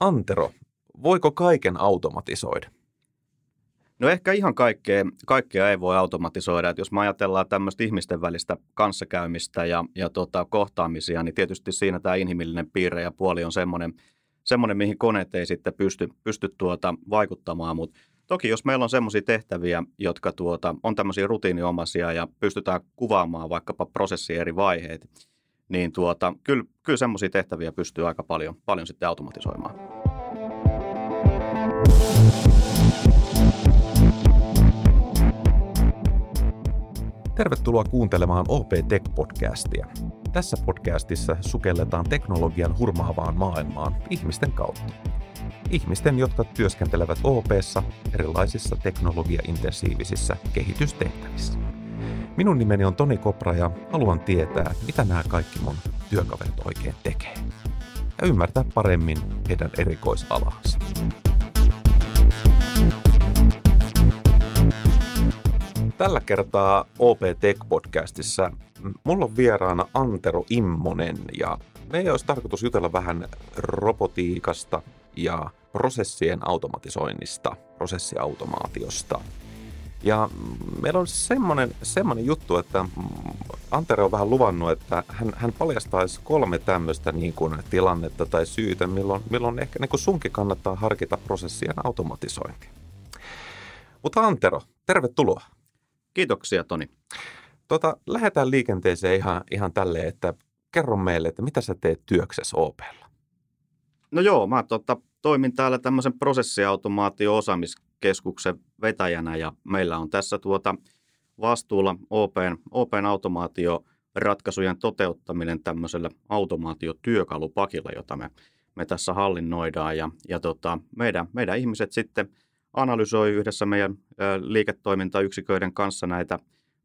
Antero, voiko kaiken automatisoida? No ehkä ihan kaikkea, kaikkea ei voi automatisoida. Että jos me ajatellaan tämmöistä ihmisten välistä kanssakäymistä ja, ja tota, kohtaamisia, niin tietysti siinä tämä inhimillinen piirre ja puoli on semmoinen, semmoinen mihin koneet ei sitten pysty, pysty tuota, vaikuttamaan. Mutta toki jos meillä on semmoisia tehtäviä, jotka tuota, on tämmöisiä rutiiniomaisia ja pystytään kuvaamaan vaikkapa prosessin eri vaiheet, niin tuota, kyllä, kyllä semmoisia tehtäviä pystyy aika paljon, paljon sitten automatisoimaan. Tervetuloa kuuntelemaan OP Tech-podcastia. Tässä podcastissa sukelletaan teknologian hurmaavaan maailmaan ihmisten kautta. Ihmisten, jotka työskentelevät OPssa erilaisissa teknologiaintensiivisissä kehitystehtävissä. Minun nimeni on Toni Kopra ja haluan tietää, mitä nämä kaikki mun työkaverit oikein tekee. Ja ymmärtää paremmin heidän erikoisalaansa. Tällä kertaa OP Tech-podcastissa mulla on vieraana Antero Immonen ja me olisi tarkoitus jutella vähän robotiikasta ja prosessien automatisoinnista, prosessiautomaatiosta. Ja meillä on semmoinen, semmoinen juttu, että Antero on vähän luvannut, että hän, hän paljastaisi kolme tämmöistä niin kuin tilannetta tai syytä, milloin, milloin ehkä niin kuin sunkin kannattaa harkita prosessien automatisointia. Mutta Antero, tervetuloa. Kiitoksia, Toni. Tota, lähdetään liikenteeseen ihan, ihan tälleen, että kerro meille, että mitä sä teet työksessä OPlla? No joo, mä tota, toimin täällä tämmöisen prosessiautomaatio-osaamiskeskuksen vetäjänä ja meillä on tässä tuota vastuulla Open, Open automaatio ratkaisujen toteuttaminen tämmöisellä automaatiotyökalupakilla, jota me, me tässä hallinnoidaan. Ja, ja tota, meidän, meidän ihmiset sitten – analysoi yhdessä meidän liiketoimintayksiköiden kanssa näitä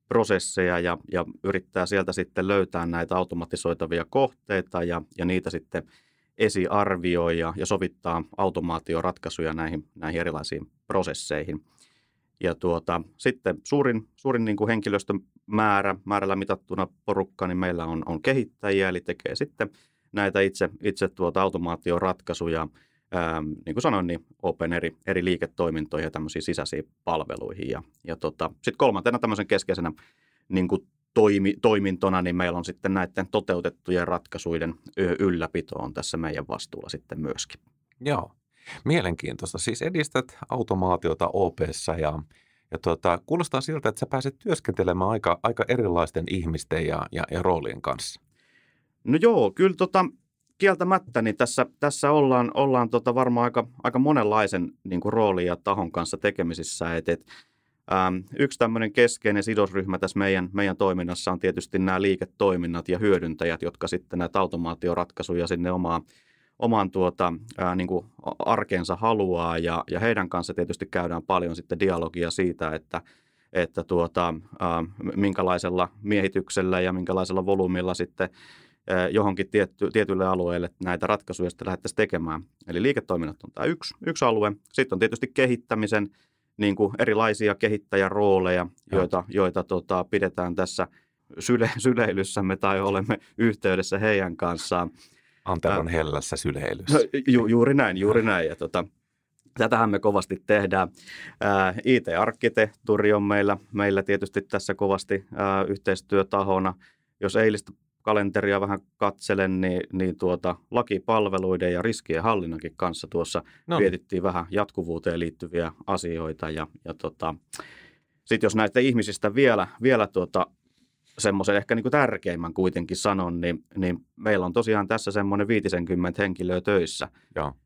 prosesseja ja, ja yrittää sieltä sitten löytää näitä automatisoitavia kohteita ja, ja niitä sitten esiarvioi ja, sovittaa automaatioratkaisuja näihin, näihin erilaisiin prosesseihin. Ja tuota, sitten suurin, suurin niin kuin henkilöstön määrä, määrällä mitattuna porukka, niin meillä on, on kehittäjiä, eli tekee sitten näitä itse, itse tuota automaatioratkaisuja – ähm, niin kuin sanoin, niin Open eri, eri liiketoimintoihin ja tämmöisiin sisäisiin palveluihin. Ja, ja tota, sitten kolmantena tämmöisen keskeisenä niin kuin toimi, toimintona, niin meillä on sitten näiden toteutettujen ratkaisuiden ylläpito on tässä meidän vastuulla sitten myöskin. Joo, mielenkiintoista. Siis edistät automaatiota OPssa ja, ja tuota, kuulostaa siltä, että sä pääset työskentelemään aika, aika erilaisten ihmisten ja, ja, ja roolien kanssa. No joo, kyllä tota, kieltämättä niin tässä, tässä ollaan, ollaan tota varmaan aika, aika monenlaisen niin kuin roolin ja tahon kanssa tekemisissä. Et, et, ähm, yksi tämmöinen keskeinen sidosryhmä tässä meidän, meidän toiminnassa on tietysti nämä liiketoiminnat ja hyödyntäjät, jotka sitten näitä automaatioratkaisuja sinne omaan, omaan tuota, ää, niin kuin arkeensa haluaa ja, ja heidän kanssa tietysti käydään paljon sitten dialogia siitä, että että tuota, ää, minkälaisella miehityksellä ja minkälaisella volyymilla sitten johonkin tietty, tietylle alueelle näitä ratkaisuja sitten lähdettäisiin tekemään. Eli liiketoiminnat on tämä yksi, yksi alue. Sitten on tietysti kehittämisen niin kuin erilaisia kehittäjärooleja, joita, joita tota, pidetään tässä syle, syleilyssämme tai olemme yhteydessä heidän kanssaan. Anteron hellässä syleilyssä. Ju, juuri näin, juuri näin. Ja, tota, Tätähän me kovasti tehdään. IT-arkkitehtuuri on meillä, meillä tietysti tässä kovasti ää, yhteistyötahona. Jos eilistä kalenteria vähän katselen, niin, niin tuota, lakipalveluiden ja riskien hallinnankin kanssa tuossa no. mietittiin vähän jatkuvuuteen liittyviä asioita. Ja, ja tota, sitten jos näistä ihmisistä vielä, vielä tuota, semmoisen ehkä niin kuin tärkeimmän kuitenkin sanon, niin, niin meillä on tosiaan tässä semmoinen 50 henkilöä töissä.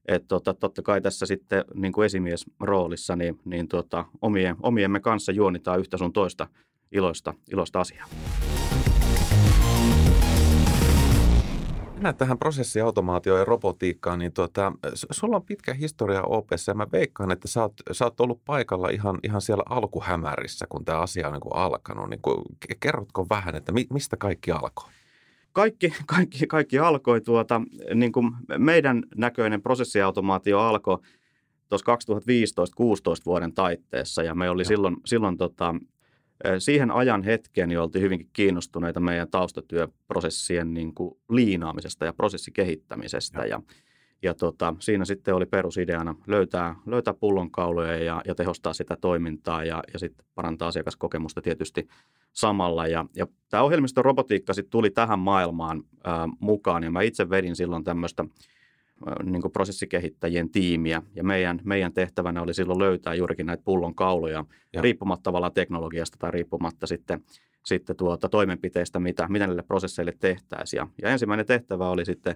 Että tota, totta kai tässä sitten niin kuin esimiesroolissa, niin, niin tuota, omien, omiemme kanssa juonitaan yhtä sun toista iloista, iloista asiaa. Mennään tähän prosessiautomaatioon ja robotiikkaan, niin tuota, sulla on pitkä historia OPessa ja mä veikkaan, että sä oot, sä oot ollut paikalla ihan, ihan siellä alkuhämärissä, kun tämä asia on niin kuin alkanut. Niin kuin, kerrotko vähän, että mi, mistä kaikki alkoi? Kaikki, kaikki, kaikki alkoi tuota, niin kuin meidän näköinen prosessiautomaatio alkoi tuossa 2015-16 vuoden taitteessa ja me oli Joo. silloin, silloin tota, Siihen ajan hetkeen niin oltiin hyvinkin kiinnostuneita meidän taustatyöprosessien niin kuin liinaamisesta ja prosessikehittämisestä. Ja, ja tota, siinä sitten oli perusideana löytää, löytää pullonkauloja ja, ja tehostaa sitä toimintaa ja, ja sitten parantaa asiakaskokemusta tietysti samalla. Ja, ja tämä ohjelmiston robotiikka sitten tuli tähän maailmaan ää, mukaan ja mä itse vedin silloin tämmöistä niin prosessikehittäjien tiimiä. Ja meidän, meidän tehtävänä oli silloin löytää juurikin näitä pullonkauloja ja. riippumatta tavallaan teknologiasta tai riippumatta sitten, sitten tuota toimenpiteistä, mitä, mitä näille prosesseille tehtäisiin. Ja, ja ensimmäinen tehtävä oli sitten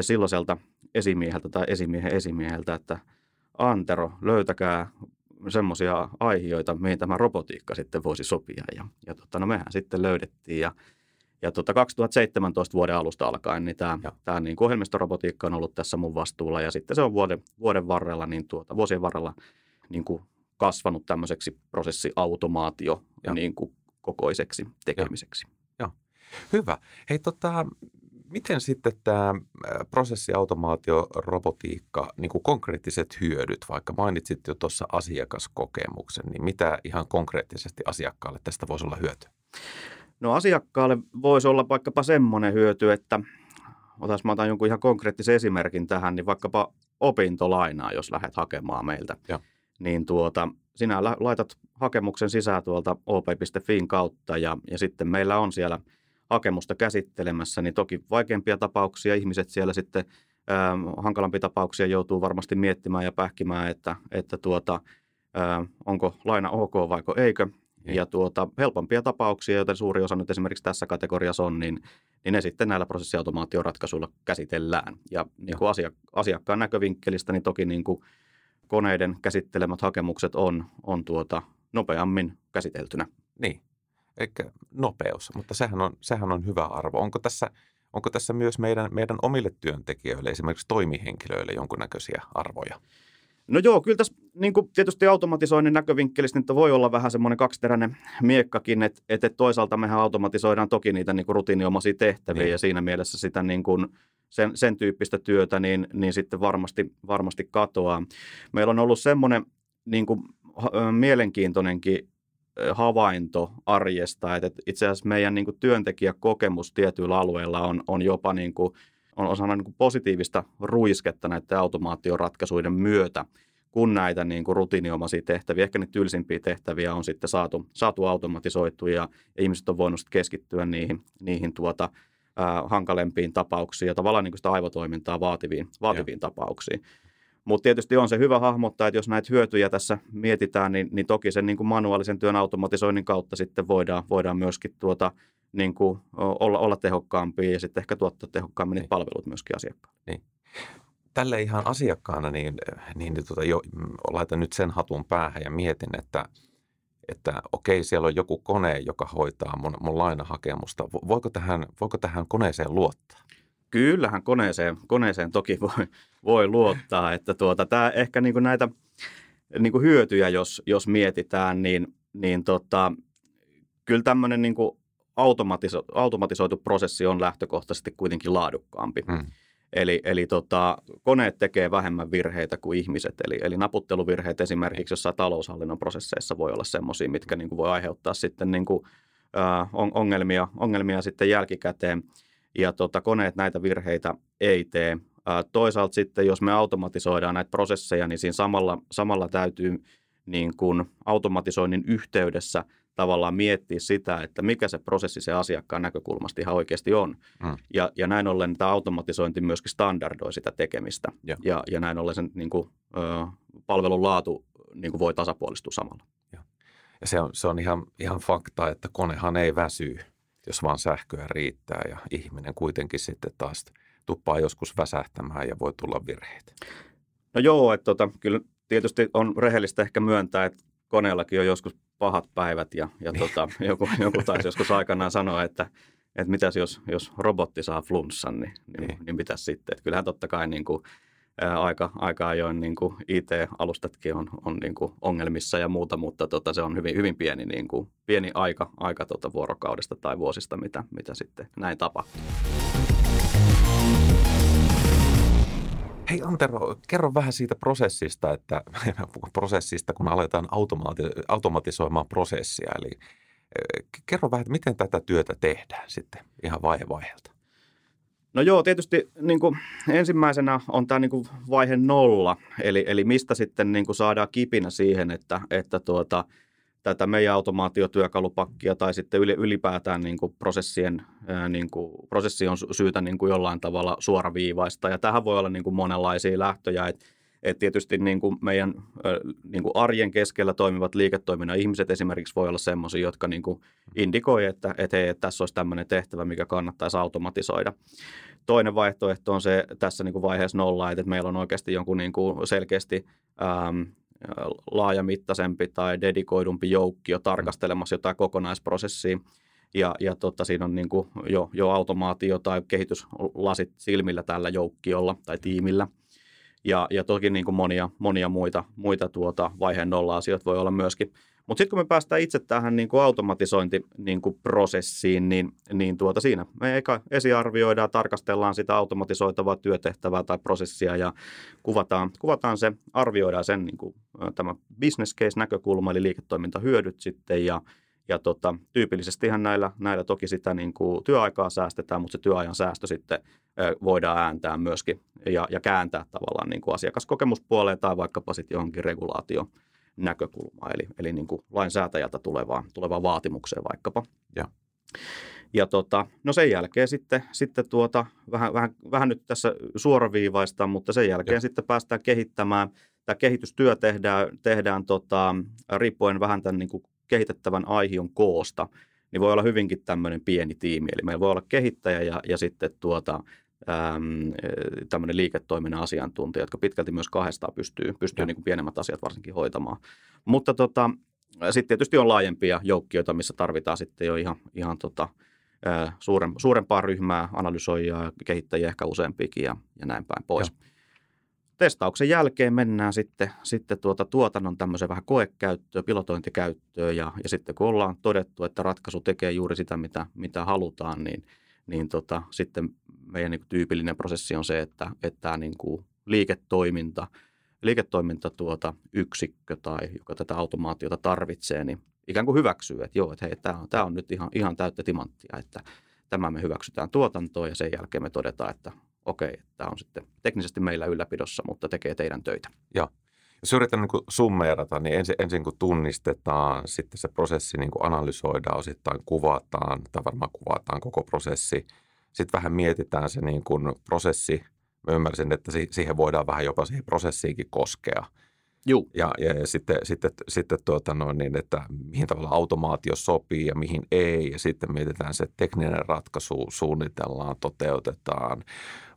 silloiselta esimieheltä tai esimiehen esimieheltä, että Antero, löytäkää semmoisia aiheita, mihin tämä robotiikka sitten voisi sopia. Ja, ja tota, no mehän sitten löydettiin ja, ja tota 2017 vuoden alusta alkaen niin tämä, tämä niin kuin ohjelmistorobotiikka on ollut tässä mun vastuulla ja sitten se on vuoden, vuoden varrella, niin tuota, vuosien varrella niin kuin kasvanut tämmöiseksi prosessiautomaatio ja. niin kuin kokoiseksi tekemiseksi. Joo. Hyvä. Hei tota, miten sitten tämä prosessiautomaatio, robotiikka, niin kuin konkreettiset hyödyt, vaikka mainitsit jo tuossa asiakaskokemuksen, niin mitä ihan konkreettisesti asiakkaalle tästä voisi olla hyöty? No asiakkaalle voisi olla vaikkapa semmoinen hyöty, että otas mä otan jonkun ihan konkreettisen esimerkin tähän, niin vaikkapa opintolainaa, jos lähdet hakemaan meiltä. Ja. Niin tuota, sinä laitat hakemuksen sisään tuolta op.fin kautta ja, ja sitten meillä on siellä – hakemusta käsittelemässä, niin toki vaikeampia tapauksia ihmiset siellä sitten ää, hankalampi tapauksia joutuu varmasti miettimään ja pähkimään, että, että tuota, ää, onko laina ok vaiko eikö. Niin. Ja tuota, helpompia tapauksia, joita suuri osa nyt esimerkiksi tässä kategoriassa on, niin, niin ne sitten näillä prosessiautomaatioratkaisuilla käsitellään. Ja niin kuin asia, asiakkaan näkövinkkelistä, niin toki niin kuin koneiden käsittelemät hakemukset on, on tuota, nopeammin käsiteltynä. Niin, eikä nopeus, mutta sehän on, sehän on hyvä arvo. Onko tässä, onko tässä myös meidän, meidän omille työntekijöille, esimerkiksi toimihenkilöille, jonkunnäköisiä arvoja? No joo, kyllä tässä niin kuin tietysti automatisoinnin näkövinkkelistä niin voi olla vähän semmoinen kaksiteräinen miekkakin, että, että toisaalta mehän automatisoidaan toki niitä niin kuin rutiiniomaisia tehtäviä niin. ja siinä mielessä sitä niin kuin sen, sen tyyppistä työtä niin, niin sitten varmasti, varmasti katoaa. Meillä on ollut semmoinen niin kuin, mielenkiintoinenkin havainto arjesta, että itse asiassa meidän niin kuin työntekijäkokemus tietyillä alueilla on, on jopa niin kuin, on osana niin kuin positiivista ruisketta näiden automaatioratkaisuiden myötä, kun näitä niin kuin rutiiniomaisia tehtäviä, ehkä niitä tylsimpiä tehtäviä on sitten saatu, saatu automatisoitua ja, ja ihmiset on voinut keskittyä niihin, niihin tuota, äh, hankalempiin tapauksiin ja tavallaan niin kuin sitä aivotoimintaa vaativiin, vaativiin tapauksiin. Mutta tietysti on se hyvä hahmottaa, että jos näitä hyötyjä tässä mietitään, niin, niin toki sen niin kuin manuaalisen työn automatisoinnin kautta sitten voidaan, voidaan myöskin tuota, niin kuin olla, olla tehokkaampia ja sitten ehkä tuottaa tehokkaammin niin. palvelut myöskin asiakkaalle. Niin. Tälle ihan asiakkaana, niin, niin tuota, jo, laitan nyt sen hatun päähän ja mietin, että, että okei, siellä on joku kone, joka hoitaa mun, mun lainahakemusta. Voiko tähän, voiko tähän koneeseen luottaa? Kyllähän koneeseen, koneeseen toki voi, voi luottaa, että tuota, tämä ehkä niin kuin näitä niin kuin hyötyjä, jos, jos mietitään, niin, niin tota, kyllä tämmöinen niin kuin automatiso, automatisoitu prosessi on lähtökohtaisesti kuitenkin laadukkaampi. Hmm. Eli, eli tota, koneet tekee vähemmän virheitä kuin ihmiset. Eli, eli naputteluvirheet esimerkiksi jossain taloushallinnon prosesseissa voi olla semmoisia, mitkä niin kuin voi aiheuttaa sitten niin kuin, äh, ongelmia, ongelmia sitten jälkikäteen ja tota, koneet näitä virheitä ei tee. Ää, toisaalta sitten, jos me automatisoidaan näitä prosesseja, niin siinä samalla, samalla täytyy niin kuin automatisoinnin yhteydessä tavallaan miettiä sitä, että mikä se prosessi se asiakkaan näkökulmasta ihan oikeasti on. Mm. Ja, ja näin ollen tämä automatisointi myöskin standardoi sitä tekemistä. Ja, ja, ja näin ollen sen niin kuin, ö, palvelun laatu niin kuin voi tasapuolistua samalla. Ja, ja se on, se on ihan, ihan fakta, että konehan ei väsy jos vaan sähköä riittää ja ihminen kuitenkin sitten taas tuppaa joskus väsähtämään ja voi tulla virheitä. No joo, että tota, kyllä tietysti on rehellistä ehkä myöntää, että koneellakin on joskus pahat päivät ja, ja niin. tota, joku, joku taisi joskus aikanaan sanoa, että, että mitäs jos, jos robotti saa flunssan, niin, niin, niin. niin mitäs sitten. Että kyllähän totta kai niin kuin, aika, aika ajoin niin kuin IT-alustatkin on, on niin kuin ongelmissa ja muuta, mutta tota, se on hyvin, hyvin pieni, niin kuin, pieni aika, aika tota vuorokaudesta tai vuosista, mitä, mitä sitten näin tapahtuu. Hei Antero, kerro vähän siitä prosessista, että prosessista, kun aletaan automati- automatisoimaan prosessia. Eli kerro vähän, että miten tätä työtä tehdään sitten ihan vaihe vaiheelta. No joo, tietysti niin kuin, ensimmäisenä on tämä niin kuin, vaihe nolla, eli, eli mistä sitten niin kuin, saadaan kipinä siihen, että, että tuota, tätä meidän automaatiotyökalupakkia tai sitten ylipäätään niin kuin prosessien, niin kuin, prosessi on syytä niin kuin jollain tavalla suoraviivaista. Ja tähän voi olla niin kuin monenlaisia lähtöjä, että et tietysti niin kuin meidän niin kuin arjen keskellä toimivat liiketoiminnan ihmiset esimerkiksi voi olla sellaisia, jotka niin kuin indikoi, että, että, hei, tässä olisi tämmöinen tehtävä, mikä kannattaisi automatisoida. Toinen vaihtoehto on se tässä niin kuin vaiheessa nolla, että meillä on oikeasti jonkun niin kuin selkeästi laajamittaisempi tai dedikoidumpi joukkio tarkastelemassa jotain kokonaisprosessia. Ja, ja totta, siinä on niin kuin jo, jo automaatio tai kehityslasit silmillä tällä joukkiolla tai tiimillä. Ja, ja toki niin kuin monia, monia muita, muita tuota vaiheen nolla asioita voi olla myöskin. Mutta sitten kun me päästään itse tähän niin kuin automatisointiprosessiin, niin, niin tuota siinä me eka esiarvioidaan, tarkastellaan sitä automatisoitavaa työtehtävää tai prosessia ja kuvataan, kuvataan se, arvioidaan sen niin kuin, tämä business case näkökulma, eli liiketoimintahyödyt sitten ja, ja tota, tyypillisestihan näillä, näillä toki sitä niin kuin työaikaa säästetään, mutta se työajan säästö sitten voidaan ääntää myöskin ja, ja kääntää tavallaan niin kuin asiakaskokemuspuoleen tai vaikkapa sitten johonkin regulaatio näkökulmaa, eli, eli niin kuin lainsäätäjältä tulevaa, tulevaa vaatimukseen vaikkapa. Ja, ja tota, no sen jälkeen sitten, sitten tuota, vähän, vähän, vähän nyt tässä suoraviivaista, mutta sen jälkeen ja. sitten päästään kehittämään. Tämä kehitystyö tehdään, tehdään tota, riippuen vähän tämän niin kuin kehitettävän aihion koosta, niin voi olla hyvinkin tämmöinen pieni tiimi. Eli meillä voi olla kehittäjä ja, ja sitten tuota, äm, tämmöinen liiketoiminnan asiantuntija, jotka pitkälti myös kahdestaan pystyy, pystyy niin kuin pienemmät asiat varsinkin hoitamaan. Mutta tota, sitten tietysti on laajempia joukkioita, missä tarvitaan sitten jo ihan, ihan tota, suurempaa ryhmää, analysoijaa, kehittäjiä ehkä useampikin ja, ja näin päin pois. Ja. Testauksen jälkeen mennään sitten, sitten tuota tuotannon tämmöiseen vähän koekäyttöön, pilotointikäyttöön ja, ja sitten kun ollaan todettu, että ratkaisu tekee juuri sitä, mitä, mitä halutaan, niin, niin tota, sitten meidän niin kuin tyypillinen prosessi on se, että, että tämä niin kuin liiketoiminta, liiketoiminta tuota, yksikkö tai joka tätä automaatiota tarvitsee, niin ikään kuin hyväksyy, että joo, että hei, tämä on, tämä on nyt ihan, ihan täyttä timanttia, että tämä me hyväksytään tuotantoon ja sen jälkeen me todetaan, että okei, tämä on sitten teknisesti meillä ylläpidossa, mutta tekee teidän töitä. Joo. Jos yritän niin summeerata, niin ensin, ensin kun tunnistetaan, sitten se prosessi niin kuin analysoidaan, osittain kuvataan, tai varmaan kuvataan koko prosessi. Sitten vähän mietitään se niin kuin prosessi. Mä ymmärsin, että siihen voidaan vähän jopa siihen prosessiinkin koskea. Juu. Ja, ja, ja sitten, sitten, sitten tuota noin, niin, että mihin tavalla automaatio sopii ja mihin ei. Ja sitten mietitään se tekninen ratkaisu, suunnitellaan, toteutetaan,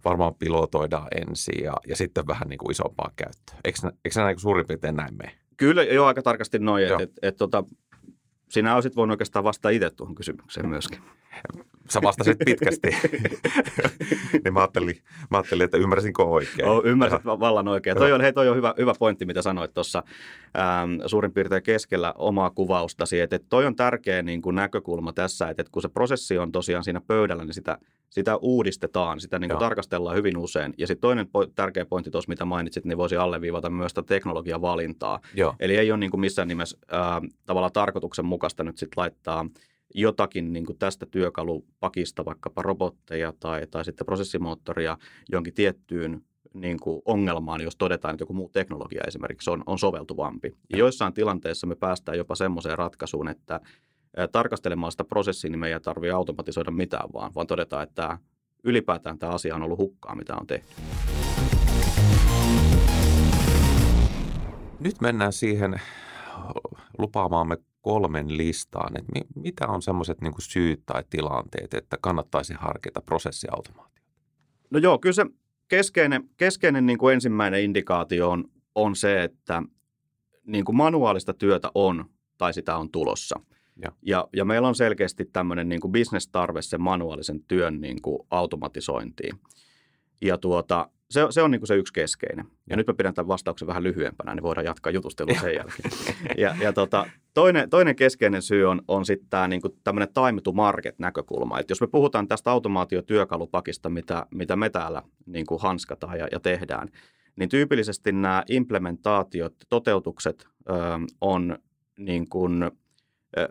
varmaan pilotoidaan ensin ja, ja sitten vähän niin kuin isompaa käyttöä. Eikö, eikö se näin suurin piirtein näin mene? Kyllä, jo aika tarkasti noin. Että et, et, tota, sinä olisit voinut oikeastaan vastata itse tuohon kysymykseen myöskin. Sä vastasit pitkästi. niin mä ajattelin, mä ajattelin, että ymmärsinkö oikein. Oh, ymmärsit Jaha. vallan oikein. Toi on, hei, toi on hyvä, hyvä pointti, mitä sanoit tuossa ähm, suurin piirtein keskellä omaa kuvaustasi. Että, että toi on tärkeä niin kuin näkökulma tässä, että, että kun se prosessi on tosiaan siinä pöydällä, niin sitä, sitä uudistetaan, sitä niin kuin tarkastellaan hyvin usein. Ja sitten toinen po- tärkeä pointti tuossa, mitä mainitsit, niin voisi alleviivata myös sitä teknologian valintaa. Joo. Eli ei ole niin kuin missään nimessä äh, tavallaan tarkoituksenmukaista nyt sitten laittaa – jotakin niin kuin tästä työkalupakista, vaikkapa robotteja tai, tai sitten prosessimoottoria jonkin tiettyyn niin kuin ongelmaan, jos todetaan, että joku muu teknologia esimerkiksi on, on soveltuvampi. Ja joissain tilanteissa me päästään jopa semmoiseen ratkaisuun, että tarkastelemaan sitä prosessia, niin me ei tarvitse automatisoida mitään, vaan, vaan todetaan, että ylipäätään tämä asia on ollut hukkaa, mitä on tehty. Nyt mennään siihen lupaamaamme kolmen listaan, että mitä on semmoiset niin syyt tai tilanteet, että kannattaisi harkita prosessiautomaatiota? No joo, kyllä se keskeinen, keskeinen niin kuin ensimmäinen indikaatio on, on se, että niin kuin manuaalista työtä on tai sitä on tulossa. Ja, ja, ja meillä on selkeästi tämmöinen niin bisnestarve sen manuaalisen työn niin kuin automatisointiin. Ja tuota, se, se on niin kuin se yksi keskeinen. Ja nyt mä pidän tämän vastauksen vähän lyhyempänä, niin voidaan jatkaa jutustelua sen jälkeen. Ja, ja tota, toinen, toinen keskeinen syy on, on sitten tämä niin tämmöinen time to market näkökulma. Et jos me puhutaan tästä automaatiotyökalupakista, mitä, mitä me täällä niin kuin hanskataan ja, ja tehdään, niin tyypillisesti nämä implementaatiot, toteutukset ö, on niin kuin,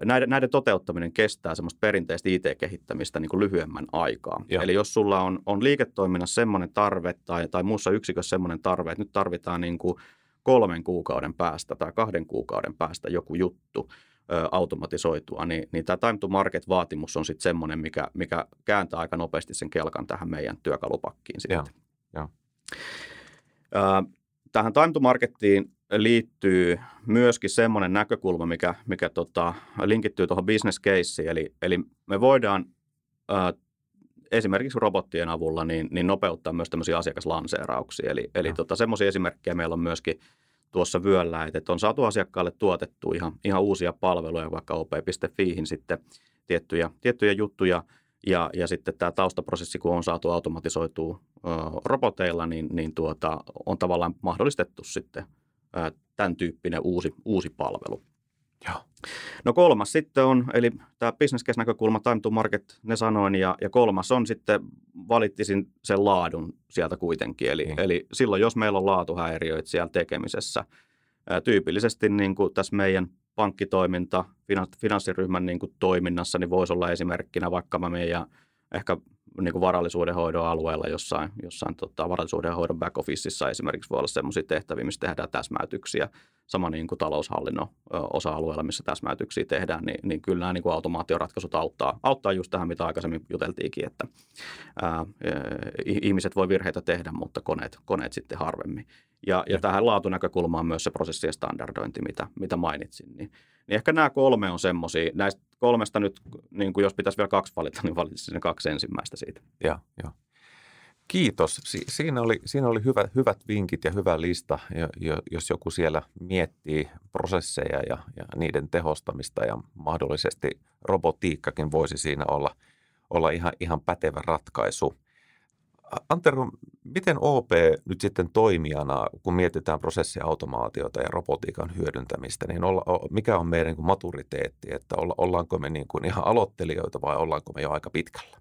näiden, näiden toteuttaminen kestää semmoista perinteistä IT-kehittämistä niin kuin lyhyemmän aikaa. Joo. Eli jos sulla on, on liiketoiminnassa semmoinen tarve tai, tai muussa yksikössä semmoinen tarve, että nyt tarvitaan niin kuin kolmen kuukauden päästä tai kahden kuukauden päästä joku juttu ö, automatisoitua, niin, niin tämä time to market-vaatimus on sitten semmoinen, mikä, mikä kääntää aika nopeasti sen kelkan tähän meidän työkalupakkiin sitten. Joo. Ö, tähän time to markettiin liittyy myöskin semmoinen näkökulma, mikä, mikä tota, linkittyy tuohon business caseen, eli, eli me voidaan ö, esimerkiksi robottien avulla niin, niin nopeuttaa myös tämmöisiä asiakaslanseerauksia. Eli, eli Joo. tota, semmoisia esimerkkejä meillä on myöskin tuossa vyöllä, että, että on saatu asiakkaalle tuotettu ihan, ihan uusia palveluja, vaikka op.fiihin sitten tiettyjä, tiettyjä juttuja, ja, ja sitten tämä taustaprosessi, kun on saatu automatisoitua ö, roboteilla, niin, niin tuota, on tavallaan mahdollistettu sitten tämän tyyppinen uusi, uusi palvelu. Joo. No kolmas sitten on, eli tämä business case näkökulma, time to market, ne sanoin, ja, ja kolmas on sitten, valittisin sen laadun sieltä kuitenkin. Eli, Niin. eli silloin, jos meillä on laatuhäiriöitä siellä tekemisessä, ää, tyypillisesti niin kuin tässä meidän pankkitoiminta, finan- finanssiryhmän niin kuin toiminnassa, niin voisi olla esimerkkinä vaikka mä meidän ehkä niin varallisuudenhoidon alueella jossain, jossain tota, varallisuudenhoidon back officeissa esimerkiksi voi olla sellaisia tehtäviä, missä tehdään täsmäytyksiä. Sama niin kuin taloushallinnon osa-alueella, missä täsmäytyksiä tehdään, niin, niin kyllä nämä niin kuin automaatioratkaisut auttaa, auttaa just tähän, mitä aikaisemmin juteltiinkin, että ää, i- ihmiset voi virheitä tehdä, mutta koneet, koneet sitten harvemmin. Ja, ja tähän laatunäkökulmaan myös se prosessien standardointi, mitä, mitä mainitsin. Niin, niin ehkä nämä kolme on semmoisia. Näistä kolmesta nyt, niin kuin jos pitäisi vielä kaksi valita, niin valitsisin ne kaksi ensimmäistä siitä. Joo, joo. Kiitos. Si- siinä oli, siinä oli hyvä, hyvät vinkit ja hyvä lista, jo, jo, jos joku siellä miettii prosesseja ja, ja niiden tehostamista ja mahdollisesti robotiikkakin voisi siinä olla, olla ihan, ihan pätevä ratkaisu. Antero, miten OP nyt sitten toimijana, kun mietitään prosessiautomaatiota ja robotiikan hyödyntämistä, niin olla, mikä on meidän niin maturiteetti, että olla, ollaanko me niin kuin ihan aloittelijoita vai ollaanko me jo aika pitkällä?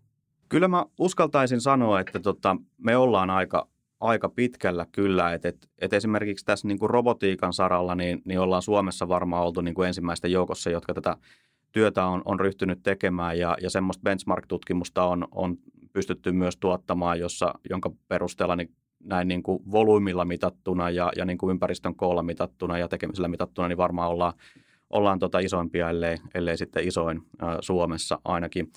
Kyllä mä uskaltaisin sanoa, että tota, me ollaan aika, aika pitkällä kyllä, että et, et esimerkiksi tässä niin kuin robotiikan saralla niin, niin ollaan Suomessa varmaan oltu niin kuin ensimmäisten joukossa, jotka tätä työtä on, on ryhtynyt tekemään. Ja, ja semmoista benchmark-tutkimusta on, on pystytty myös tuottamaan, jossa, jonka perusteella niin näin niin kuin volyymilla mitattuna ja, ja niin kuin ympäristön koolla mitattuna ja tekemisellä mitattuna, niin varmaan ollaan, ollaan tota isoimpia, ellei, ellei sitten isoin ä, Suomessa ainakin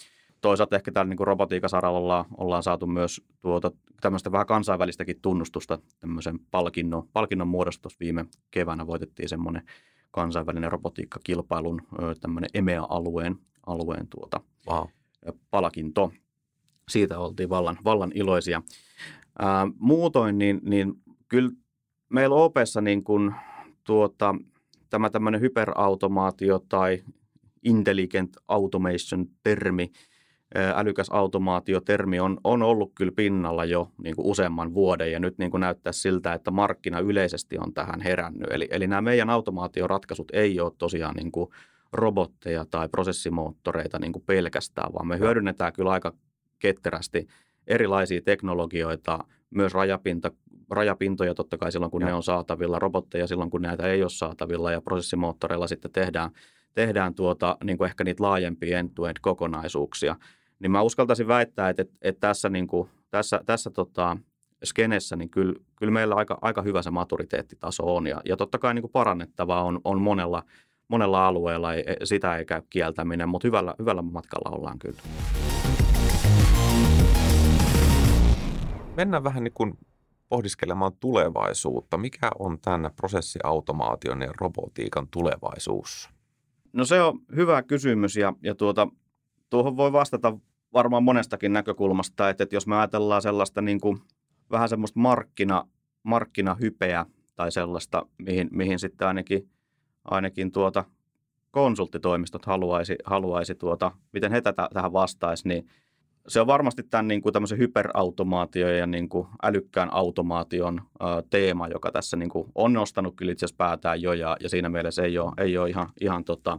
toisaalta ehkä täällä niin kuin robotiikasaralla ollaan, ollaan saatu myös tuota, tämmöistä vähän kansainvälistäkin tunnustusta tämmöisen palkinnon, palkinnon muodossa tuossa viime keväänä voitettiin semmoinen kansainvälinen robotiikkakilpailun tämmöinen EMEA-alueen alueen tuota, Wow. palkinto. Siitä oltiin vallan, vallan iloisia. Ää, muutoin, niin, niin kyllä meillä OPessa niin kuin, tuota, tämä tämmöinen hyperautomaatio tai intelligent automation-termi, ää, älykäs automaatio-termi on, on ollut kyllä pinnalla jo niin kuin useamman vuoden ja nyt niin kuin näyttää siltä, että markkina yleisesti on tähän herännyt. Eli, eli nämä meidän automaatioratkaisut ei ole tosiaan niin kuin robotteja tai prosessimoottoreita niin kuin pelkästään, vaan me hyödynnetään kyllä aika ketterästi erilaisia teknologioita, myös rajapinta, rajapintoja totta kai silloin, kun Joo. ne on saatavilla, robotteja silloin, kun näitä ei ole saatavilla ja prosessimoottoreilla sitten tehdään, tehdään tuota, niin kuin ehkä niitä laajempia end-to-end kokonaisuuksia. Niin mä uskaltaisin väittää, että, että, että tässä, niin kuin, tässä, tässä tota, skenessä, niin kyllä, kyllä meillä aika, aika hyvä se maturiteettitaso on. Ja, ja totta kai niin kuin parannettavaa on, on monella, monella alueella, ei, sitä ei käy kieltäminen, mutta hyvällä, hyvällä matkalla ollaan kyllä. Mennään vähän niin kuin pohdiskelemaan tulevaisuutta. Mikä on tämän prosessiautomaation ja robotiikan tulevaisuus? No se on hyvä kysymys ja, ja tuota, tuohon voi vastata varmaan monestakin näkökulmasta, että, että jos me ajatellaan sellaista niin kuin, vähän semmoista markkina, markkinahypeä tai sellaista, mihin, mihin sitten ainakin, ainakin tuota konsulttitoimistot haluaisi, haluaisi tuota, miten he tätä, tähän vastaisi, niin se on varmasti tämän niin kuin tämmöisen hyperautomaatio ja niin kuin älykkään automaation ä, teema, joka tässä niin kuin on nostanut kyllä itse asiassa päätään jo ja, ja siinä mielessä ei ole, ei ole ihan, ihan tota,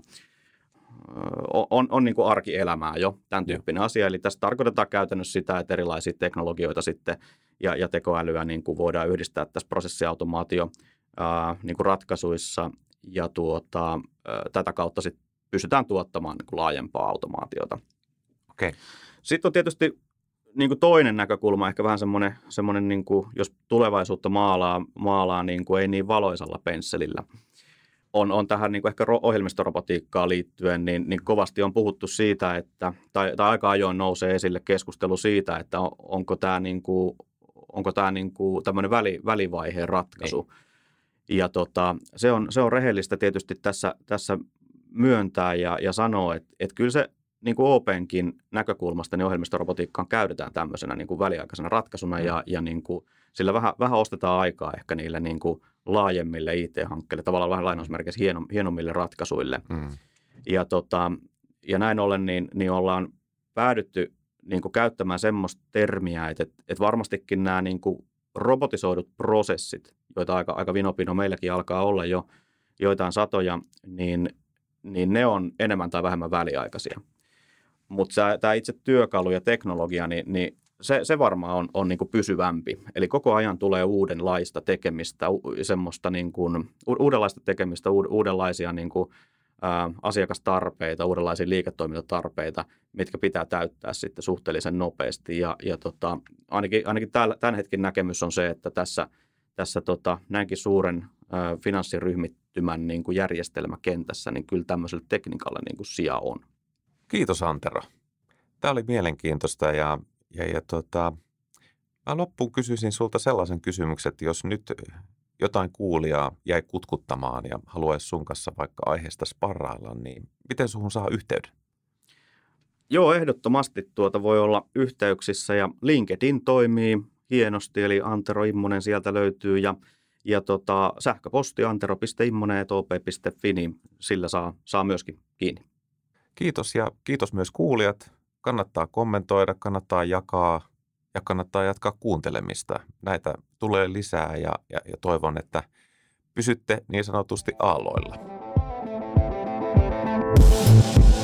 ö, on, on niin kuin arkielämää jo, tämän tyyppinen asia. Eli tässä tarkoitetaan käytännössä sitä, että erilaisia teknologioita sitten ja, ja tekoälyä niin kuin voidaan yhdistää tässä prosessiautomaatio ää, niin kuin ratkaisuissa ja tuota, ää, tätä kautta sitten pystytään tuottamaan niin kuin laajempaa automaatiota. Okay. Sitten on tietysti niin kuin toinen näkökulma, ehkä vähän semmoinen, semmoinen niin kuin, jos tulevaisuutta maalaa, maalaa niin kuin ei niin valoisalla pensselillä, on, on tähän niin kuin ehkä ohjelmistorobotiikkaan liittyen, niin, niin kovasti on puhuttu siitä, että, tai, tai aika ajoin nousee esille keskustelu siitä, että on, onko tämä, niin kuin, onko tämä niin kuin tämmöinen väli, välivaiheen ratkaisu. Niin. Ja tota, se, on, se on rehellistä tietysti tässä, tässä myöntää ja, ja sanoa, että, että kyllä se niin kuin Openkin näkökulmasta niin ohjelmistorobotiikkaan käytetään tämmöisenä niin kuin väliaikaisena ratkaisuna mm. ja, ja niin kuin, sillä vähän, vähän ostetaan aikaa ehkä niille niin kuin laajemmille IT-hankkeille, tavallaan vähän lainausmerkeissä hieno, hienommille ratkaisuille. Mm. Ja, tota, ja näin ollen niin, niin ollaan päädytty niin kuin käyttämään semmoista termiä, että, että varmastikin nämä niin kuin robotisoidut prosessit, joita aika, aika vinopino meilläkin alkaa olla jo joitain satoja, niin, niin ne on enemmän tai vähemmän väliaikaisia. Mutta tämä itse työkalu ja teknologia, niin, niin se, se varmaan on, on niin kuin pysyvämpi. Eli koko ajan tulee uudenlaista tekemistä, semmoista niin kuin, uudenlaista tekemistä, uudenlaisia niin kuin, ä, asiakastarpeita, uudenlaisia liiketoimintatarpeita, mitkä pitää täyttää sitten suhteellisen nopeasti. Ja, ja tota, ainakin, ainakin tämän hetken näkemys on se, että tässä, tässä tota, näinkin suuren ä, finanssiryhmittymän niin kuin järjestelmäkentässä, niin kyllä tämmöiselle tekniikalle niin sija on. Kiitos Antero. Tämä oli mielenkiintoista ja, ja, ja tota, mä loppuun kysyisin sulta sellaisen kysymyksen, että jos nyt jotain kuulijaa jäi kutkuttamaan ja haluaisi sun kanssa vaikka aiheesta sparrailla, niin miten suhun saa yhteyden? Joo, ehdottomasti tuota voi olla yhteyksissä ja LinkedIn toimii hienosti, eli Antero Immonen sieltä löytyy ja, ja tota, sähköposti antero.immonen.op.fi, niin sillä saa, saa myöskin kiinni. Kiitos ja kiitos myös kuulijat. Kannattaa kommentoida, kannattaa jakaa ja kannattaa jatkaa kuuntelemista. Näitä tulee lisää ja, ja, ja toivon, että pysytte niin sanotusti aalloilla. Thank you